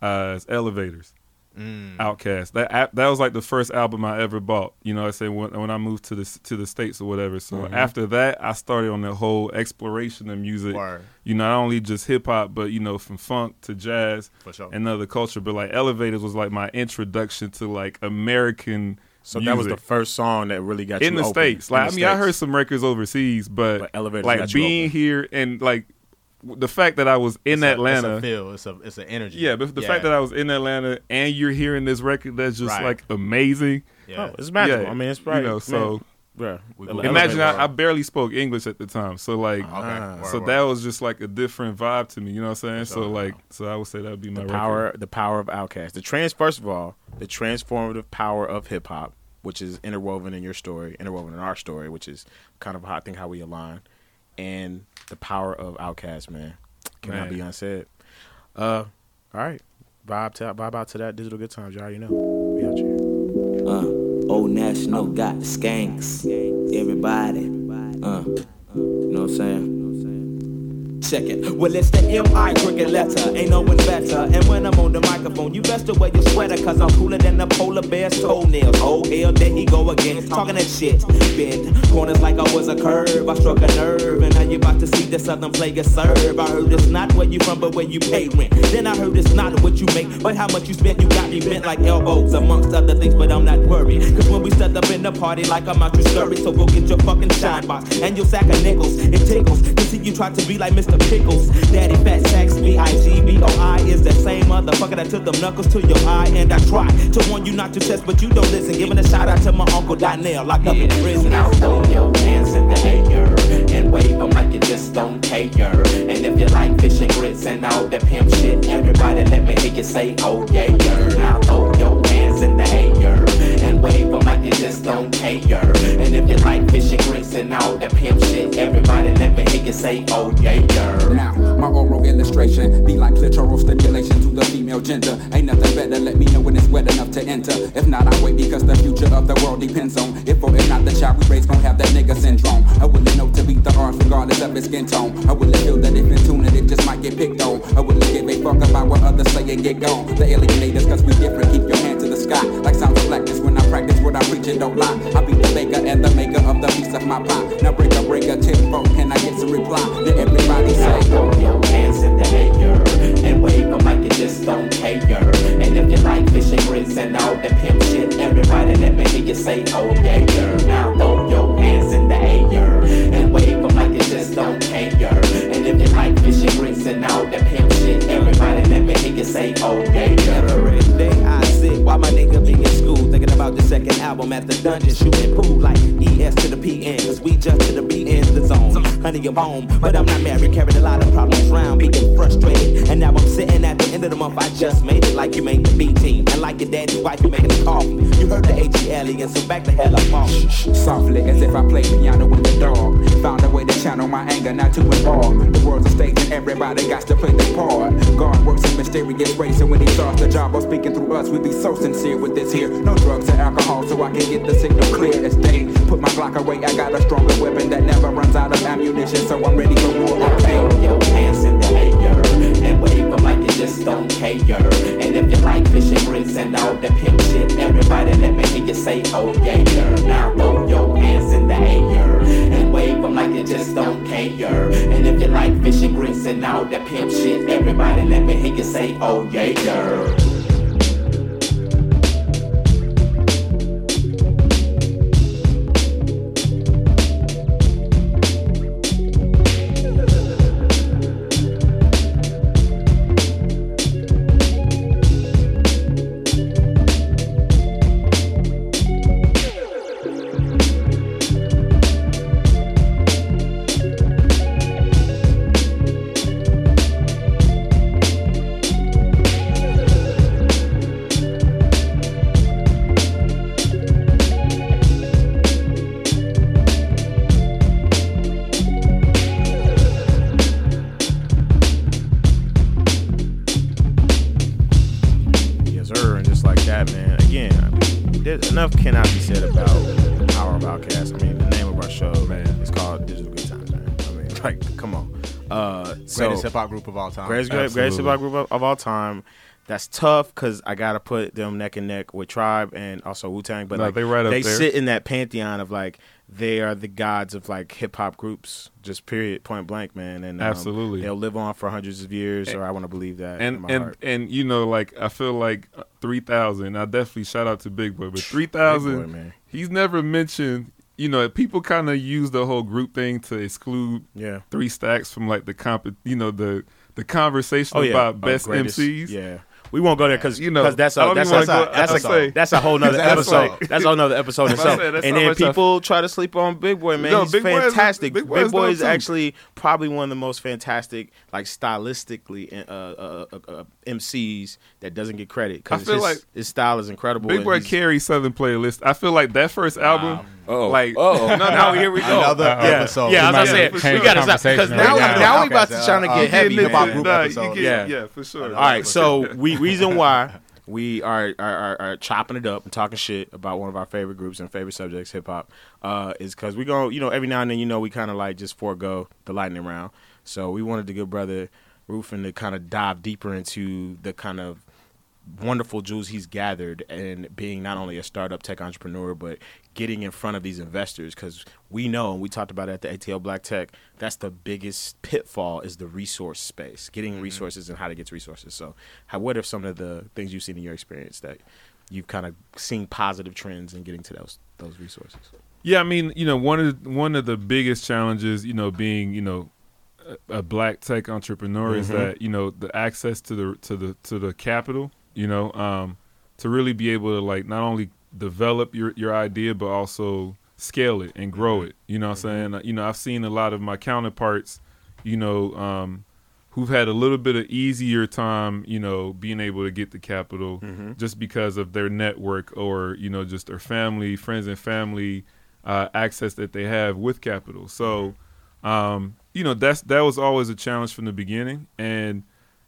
uh, is Elevators, Mm. Outkast. That that was like the first album I ever bought. You know, I say when when I moved to the to the states or whatever. So Mhm. after that, I started on the whole exploration of music. Word, You know, not only just hip hop, but you know, from funk to jazz sure. and other culture. But like Elevators was like my introduction to like American. So that was the first song that really got in you the open. states. Like I mean, I heard some records overseas, but, But Elevators like being here and like the fact that I was in It's a- Atlanta. it's a feel. It's a it's an energy. yeah, but the Yeah. fact that I was in Atlanta and you're hearing this record that's just Right. like amazing. yeah. Oh, it's magical. Yeah, I mean, it's right. You know, so yeah. We- Ele- we- imagine I, I barely spoke English at the time, so like. okay. Ah. So word. that was just like a different vibe to me, you know what I'm saying? So sure. like, so I would say that would be my the record. power the power of Outkast. The trans first of all, the transformative power of hip hop, which is interwoven in your story, interwoven in our story, which is kind of how I think how we align, and the power of Outkast, man, cannot Man. be unsaid. Uh, all right, vibe to vibe out to that digital good times, y'all. You know, we out here. Uh, Old National got skanks. Everybody. Uh, you know what I'm saying? Check it. Well, it's the M.I. cricket letter, ain't no one better. And when I'm on the microphone, you best to wear your sweater, cause I'm cooler than the polar bear's toenails. Oh, hell, there he go again, talking that shit. Bend corners like I was a curve, I struck a nerve, and now you about to see the southern player serve. I heard it's not where you from, but where you pay rent. Then I heard it's not what you make, but how much you spend. You got me bent like elbows, amongst other things, but I'm not worried. Cause when we step up in the party, like I'm out your scurry, so go get your fucking shine box and your sack of nickels. It tickles to see you try to be like Mr. Pickles. Daddy Fat Sacks, B-I-G-B-O-I is that same motherfucker that took them knuckles to your eye. And I try to warn you not to test, but you don't listen. Giving a shout out to my uncle Donnell, locked up in prison. Now throw your hands in the air and wave 'em like you just don't care. And if you like fish and grits and all that pimp shit, everybody let me hear you say, oh yeah, yeah. Now throw your hands in the air and wave 'em like you just don't care. And if you like fish and grits and all that pimp shit, everybody let me hear you say, oh yeah, yeah. Now, my oral illustration be like clitoral stimulation to the female gender. Ain't nothing better, let me know when it's wet enough to enter. If not, I wait because the future of the world depends on if or if not the child we raise gon' have that nigga syndrome. I wouldn't know to beat the odds regardless of its skin tone. I wouldn't feel that if in tune it, it just might get picked on. I wouldn't give a fuck about what others say and get gone. The alienators, cause we different, keep your hand to the sky. Like sounds of blackness when I practice what I preach and don't lie. I be the baker and the maker of the piece of my pie. Now break a break a tip phone, can I get some reply? Then everybody say, throw your hands in the air and wave 'em like you just don't care. And if you like fish and grits and all that pimp shit, everybody let me hear you say, oh yeah, yeah. Now throw your hands in the air and wave 'em like you just don't care. And if you like fish and grits and all that pimp shit, everybody let me hear you say, oh yeah, yeah. While my nigga be in school, thinking about the second album at the dungeon, shooting pool like ES to the PN, cause we just to the be in the zone. Honey, I'm home, but I'm not married, carried a lot of problems around, being frustrated. And now I'm sitting at the end of the month, I just made it like you made the B team, and like your daddy's wife, you making the coffee. You heard the ATL, and so back the hell up off. Softly, as if I play piano in the dark. Found a way to channel my anger, not to involve. The world's a stage and everybody got to play their part. God works in mysterious ways, and when he starts the job of speaking through us, we be so sincere with this here. No drugs or alcohol, so I can get the signal clear as day. Put my Glock away, I got a stronger weapon that never runs out of ammunition, so I'm ready for war. Okay. throw your hands in the air and wave 'em like you just don't care. And if you like fish and oh, grits and all that pimp shit, everybody let me hear you say, oh yeah. Now throw your hands in the air and wave 'em like you just don't care. And if you like fish and grits and all that pimp shit, everybody let me hear you say, oh yeah, like, come on. Uh, so Greatest hip hop group of all time. greatest, great, greatest hip hop group of, of all time. That's tough because I gotta put them neck and neck with Tribe and also Wu Tang. But No, like, they right up they there. sit in that pantheon of like they are the gods of like hip hop groups. Just period, point blank, man. And um, Absolutely. they'll live on for hundreds of years, or I want to believe that. in and my and heart. and you know, like I feel like three thousand. I definitely shout out to Big Boi, but three Big Boi, thousand, man. he's never mentioned. You know, people kind of use the whole group thing to exclude Yeah. three stacks from like the comp. You know, the the conversation Oh yeah, about Oh, best. MCs. Yeah, we won't go there because You know, that's I a that's a, wanna go- that's, a, say- that's a whole nother episode. like- that's a whole nother episode itself. say, And then I- people try to sleep on Big Boi, man. No, He's Big Boi is- fantastic. Big Big Boi is is actually probably one of the most fantastic, like stylistically, uh, uh, uh, uh, MCs that doesn't get credit I because feel his, like his style is incredible. Big Boi carries Southern playlist. I feel like that first album, Oh, like oh. no, no, Now here we go. Another yeah, episode. yeah. We As I might said, have to we gotta stop because now, right now. now we about Okay, to so, trying to uh, get getting heavy. into man. group Nah, you episode. get- Yeah. yeah, for sure. All right, so we reason why we are, are, are, are chopping it up and talking shit about one of our favorite groups and favorite subjects, hip hop, uh, is because we go, you know, every now and then, you know, we kind of like just forego the lightning round. So we wanted the good brother Rufin to kind of dive deeper into the kind of wonderful jewels he's gathered and being not only a startup tech entrepreneur but getting in front of these investors. Because we know and we talked about it at the ATL Black Tech that's the biggest pitfall is the resource space getting mm-hmm. resources and how to get to resources. So how what are some of the things you've seen in your experience that you've kind of seen positive trends in getting to those those resources? Yeah, I mean, you know, one of one of the biggest challenges, you know, being you know a, a black tech entrepreneur is mm-hmm. that you know the access to the to the to the capital, you know, um, to really be able to like not only develop your your idea but also scale it and grow it. You know, what I'm saying, you know, I've seen a lot of my counterparts, you know, um, who've had a little bit of easier time, you know, being able to get the capital just because of their network or you know just their family, friends and family uh, access that they have with capital. So, um, you know, that's that was always a challenge from the beginning, and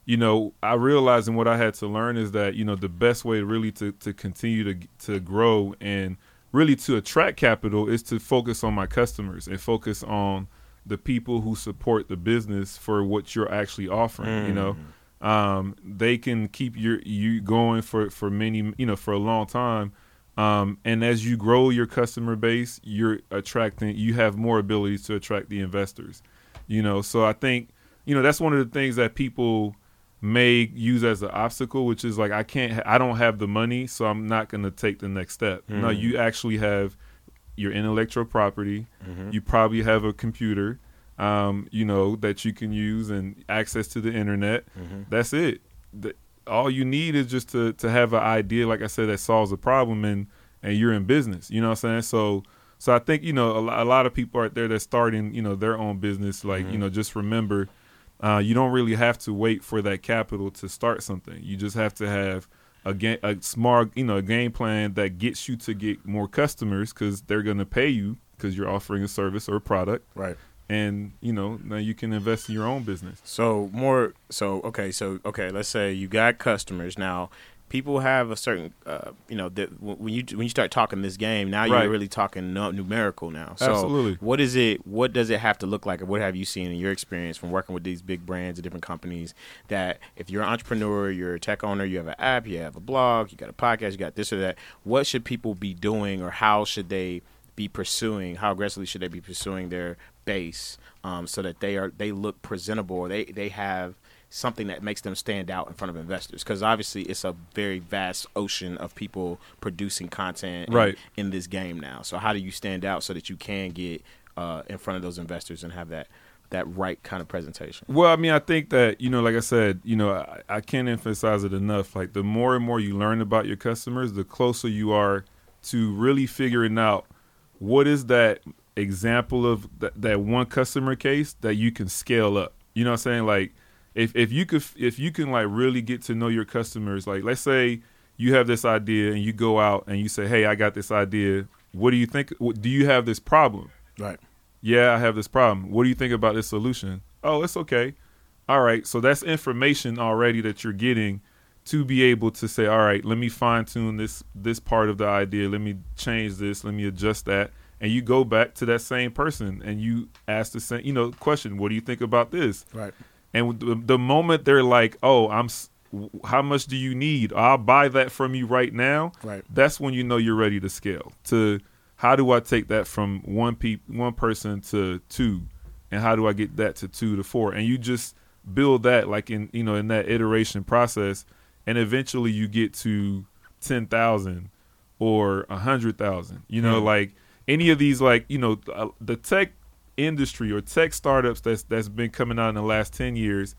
you know, I realized and what I had to learn is that you know the best way really to to continue to to grow and really to attract capital is to focus on my customers and focus on the people who support the business for what you're actually offering. You know, um, they can keep your you going for for many you know for a long time. Um, and as you grow your customer base, you're attracting. You have more abilities to attract the investors. You know, so I think you know that's one of the things that people may use as an obstacle, which is like I can't, I don't have the money, so I'm not going to take the next step. No, mm-hmm. you actually have your intellectual property. Mm-hmm. You probably have a computer, um, you know, that you can use and access to the internet. Mm-hmm. That's it. The, all you need is just to to have an idea, like I said, that solves a problem, and and you're in business. You know what I'm saying? So. So I think you know a, a lot of people out there that's starting you know their own business. Like you know, just remember, uh, you don't really have to wait for that capital to start something. You just have to have a game, a smart, you know, a game plan that gets you to get more customers because they're going to pay you because you're offering a service or a product, right and you know now you can invest in your own business. So more so okay so okay let's say you got customers now people have a certain uh, you know that when you when you start talking this game now Right. you're really talking numerical now so Absolutely. what is it what does it have to look like or what have you seen in your experience from working with these big brands and different companies that if you're an entrepreneur you're a tech owner you have an app you have a blog you got a podcast you got this or that what should people be doing or how should they be pursuing how aggressively should they be pursuing their base um, so that they are they look presentable or they they have something that makes them stand out in front of investors because obviously it's a very vast ocean of people producing content in- Right. in, this game now so how do you stand out so that you can get uh, in front of those investors and have that that right kind of presentation Well, I mean, I think that you know, like I said, you know, I, I can't emphasize it enough. Like the more and more you learn about your customers, the closer you are to really figuring out what is that example of that, that one customer case that you can scale up. You know what I'm saying? Like if if you could if you can like really get to know your customers, like let's say you have this idea and you go out and you say, "Hey, I got this idea. What do you think? Do you have this problem?" right yeah, I have this problem. What do you think about this solution? Oh, it's okay. All right. So that's information already that you're getting to be able to say, all right, let me fine tune this this part of the idea. Let me change this. Let me adjust that. And you go back to that same person and you ask the same, you know, question. What do you think about this? right And the, the moment they're like, "Oh, I'm," how much do you need? I'll buy that from you right now. Right. That's when you know you're ready to scale. To how do I take that from one pe- one person to two, and how do I get that to two to four? And you just build that like in you know in that iteration process, and eventually you get to ten thousand or a hundred thousand. You know, like any of these like you know uh, the tech industry or tech startups that's that's been coming out in the last 10 years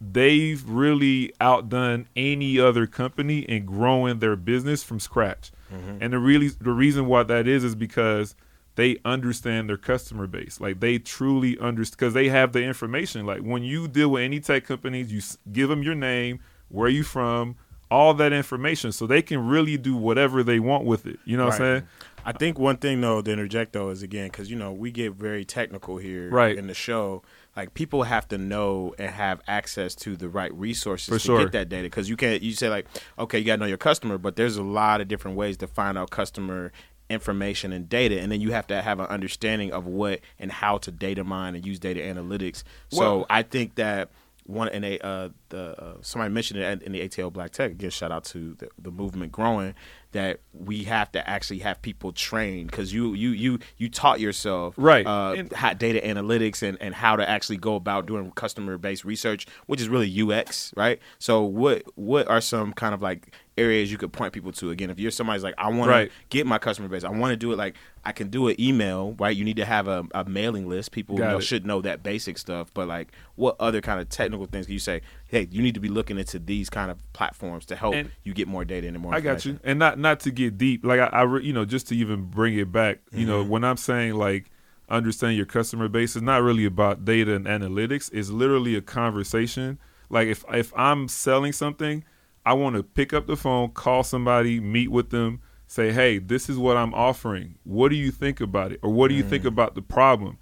they've really outdone any other company in growing their business from scratch. Mm-hmm. And the really the reason why that is is because they understand their customer base. Like they truly understand because they have the information. Like when you deal with any tech companies you give them your name where you from all that information. So they can really do whatever they want with it. You know what i'm saying I think one thing though to interject though is again because you know we get very technical here Right. in the show. Like people have to know and have access to the right resources For to sure. get that data because you can't. You say like, okay, you got to know your customer, but there's a lot of different ways to find out customer information and data, and then you have to have an understanding of what and how to data mine and use data analytics. So Well- I think that one in a uh, the uh, somebody mentioned it in the ATL Black Tech. Again, shout out to the, the movement growing. That we have to actually have people trained because you you you you taught yourself Right. uh, And- how data analytics and, and how to actually go about doing customer based research, which is really UX, right? So what what are some kind of like areas you could point people to? Again, if you're somebody's like, I want Right. to get my customer base, I want to do it like I can do an email, right? You need to have a, a mailing list. People know, should know that basic stuff, but like what other kind of technical things can you say? Hey, you need to be looking into these kind of platforms to help And- you get more data and more. I got you, and not not to get deep, like I, I re- you know, just to even bring it back, you know, Mm-hmm. when I'm saying like understand your customer base, it's not really about data and analytics. It's literally a conversation. Like if if I'm selling something, I want to pick up the phone, call somebody, meet with them, say, hey, this is what I'm offering. What do you think about it, or what do you Mm. think about the problem?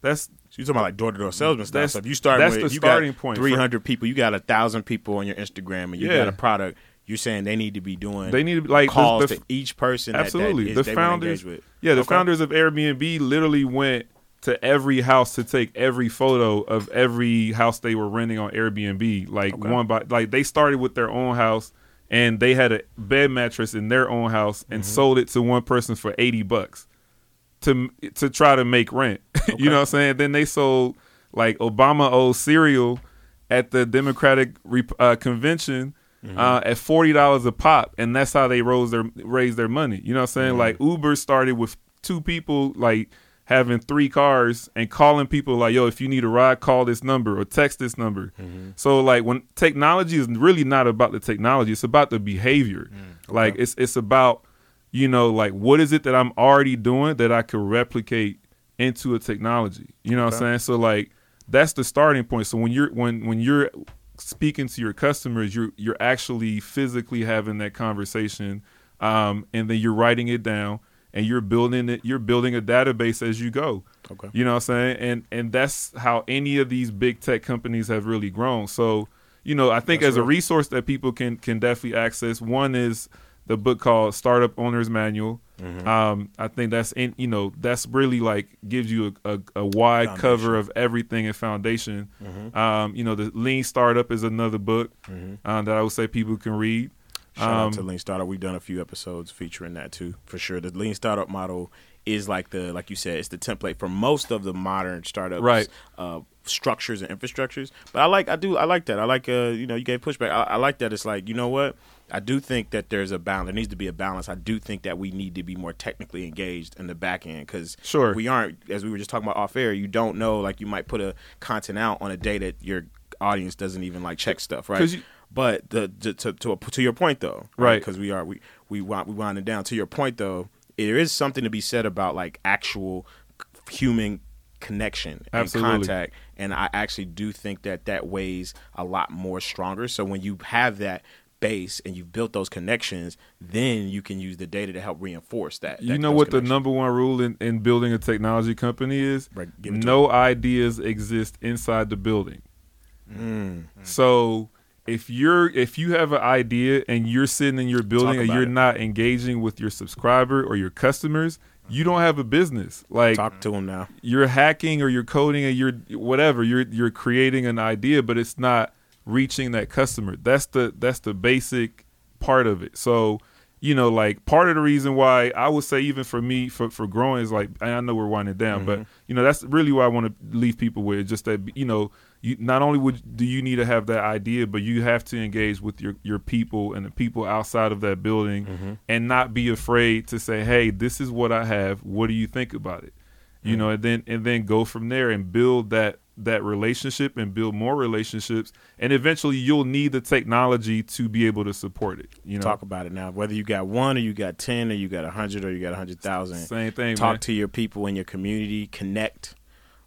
That's So you're talking about like door to door salesman stuff. So if you start that's with the you starting got point for- 300 people, you got a thousand people on your Instagram, and you Yeah. got a product. You're saying they need to be doing. They need to be- like, the- calls the- to each person. that- that Absolutely. the founders, with. yeah, the Okay. founders of Airbnb literally went to every house to take every photo of every house they were renting on Airbnb, like Okay. one by like they started with their own house and they had a bed mattress in their own house and Mm-hmm. sold it to one person for 80 bucks to to try to make rent. you know what I'm saying? Then they sold like Obama old cereal at the Democratic uh, convention Mm-hmm. uh, at forty dollars a pop, and that's how they rose their raised their money. You know what I'm saying? Mm-hmm. Like Uber started with two people like having three cars and calling people like, "Yo, if you need a ride, call this number or text this number." Mm-hmm. So like when technology is really not about the technology, it's about the behavior. Mm, Like it's it's about you know like what is it that I'm already doing that I could replicate into a technology. You know what I'm saying? So like that's the starting point. So when you're when when you're speaking to your customers, you're you're actually physically having that conversation, um, and then you're writing it down and you're building it. You're building a database as you go. Okay. You know what I'm saying? And and that's how any of these big tech companies have really grown. So you know, I think That's as a resource that people can can definitely access. One is the book called Startup Owner's Manual. Mm-hmm. Um, I think that's in you know that's really like gives you a, a, a wide Foundation. cover of everything and foundation. Um, you know, the Lean Startup is another book um, that I would say people can read. Shout out to Um, Lean Startup. We've done a few episodes featuring that too, for sure. The Lean Startup model is like the, like you said, it's the template for most of the modern startups, Right. Uh, structures and infrastructures. But I like, I do, I like that. I like, uh, you know, you gave pushback. I, I like that. It's like, you know what? I do think that there's a balance. There needs to be a balance. I do think that we need to be more technically engaged in the back end because Sure. we aren't, as we were just talking about off air. You don't know, like you might put a content out on a day that your audience doesn't even like check stuff, right? you- But the, to to to, to your point though, Right. Because we are we we want we winding down. To your point though, there is something to be said about like actual human connection and Absolutely. contact, and I actually do think that that weighs a lot more stronger. So when you have that base and you've built those connections, then you can use the data to help reinforce that. You know what the number one rule in, in building a technology company is? Right, it no ideas exist inside the building. Mm. So if you're if you have an idea and you're sitting in your building and you're it. not engaging with your subscriber or your customers, you don't have a business. Like Talk to them now. you're hacking or you're coding and you're whatever you're you're creating an idea but it's not reaching that customer that's the that's the basic part of it so you know like part of the reason why i would say even for me for for growing is like and i know we're winding down but mm-hmm. you know that's really what i want to leave people with just that you know you not only would do you need to have that idea but you have to engage with your your people and the people outside of that building and not be afraid to say hey this is what i have. What do you think about it? You know and then and then go from there and build that that relationship and build more relationships. And eventually you'll need the technology to be able to support it you know? Talk about it now. Whether you got one or you got ten or you got a hundred or you got a hundred thousand. Same thing, Talk man. to your people in your community, connect,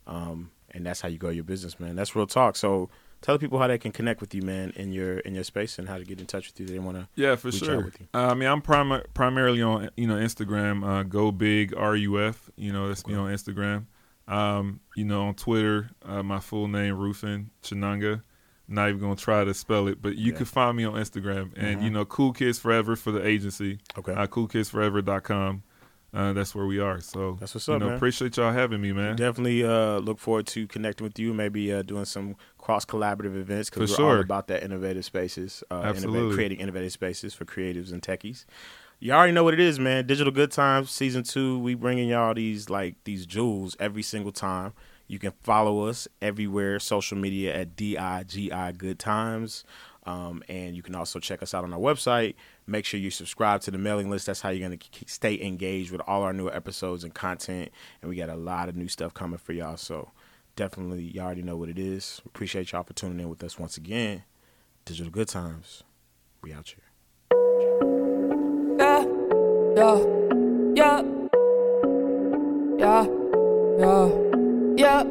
um, and that's how you grow your business, man. That's real talk. So tell people how they can connect with you, man, in your in your space and how to get in touch with you. They want to. Yeah, for sure. with you. Uh, I mean, I'm prim- primarily on you know Instagram. Uh, Go big ruf. You know, that's me on Instagram. Um, you know, on Twitter, uh, my full name Rufin Chinanga. Not even gonna try to spell it, but you Yeah. can find me on Instagram. And Mhm. you know, Cool Kids Forever for the agency. Okay. Uh, coolkidsforever.com. Uh, that's where we are. So That's what's you up, know, man. appreciate y'all having me, man. Definitely uh, look forward to connecting with you. Maybe uh, doing some cross collaborative events because we're all sure. about that innovative spaces. Uh, Absolutely. creating innovative spaces for creatives and techies. You already know what it is, man. Digital Good Times season two. We bringing y'all these like these jewels every single time. You can follow us everywhere, social media at DIGI Good Times. Um, and you can also check us out on our website. Make sure you subscribe to the mailing list. That's how you're going to stay engaged with all our new episodes and content. And we got a lot of new stuff coming for y'all. So definitely, y'all already know what it is. Appreciate y'all for tuning in with us once again. Digital Good Times. We out here. Yeah, yeah, yeah, yeah, yeah, yeah,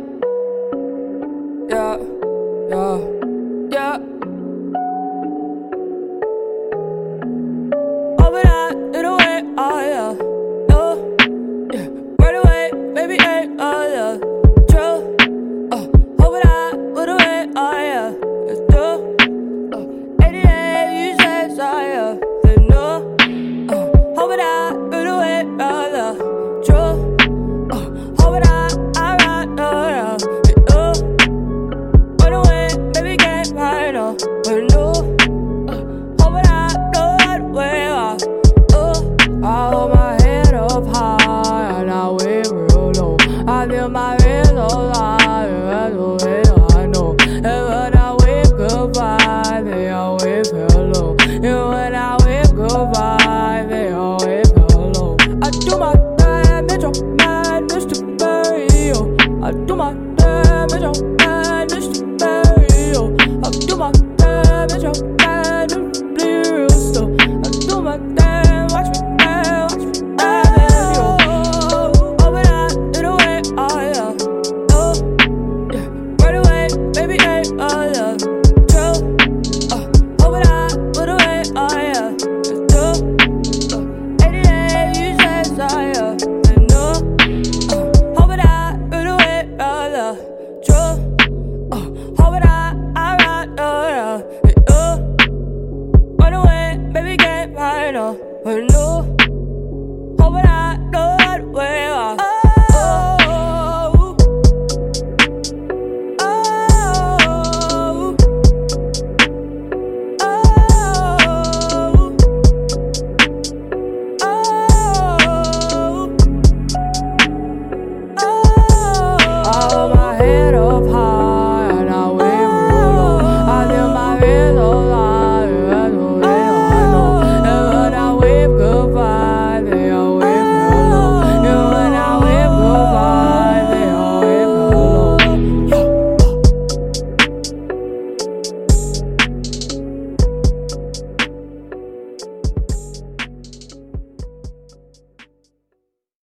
Oh.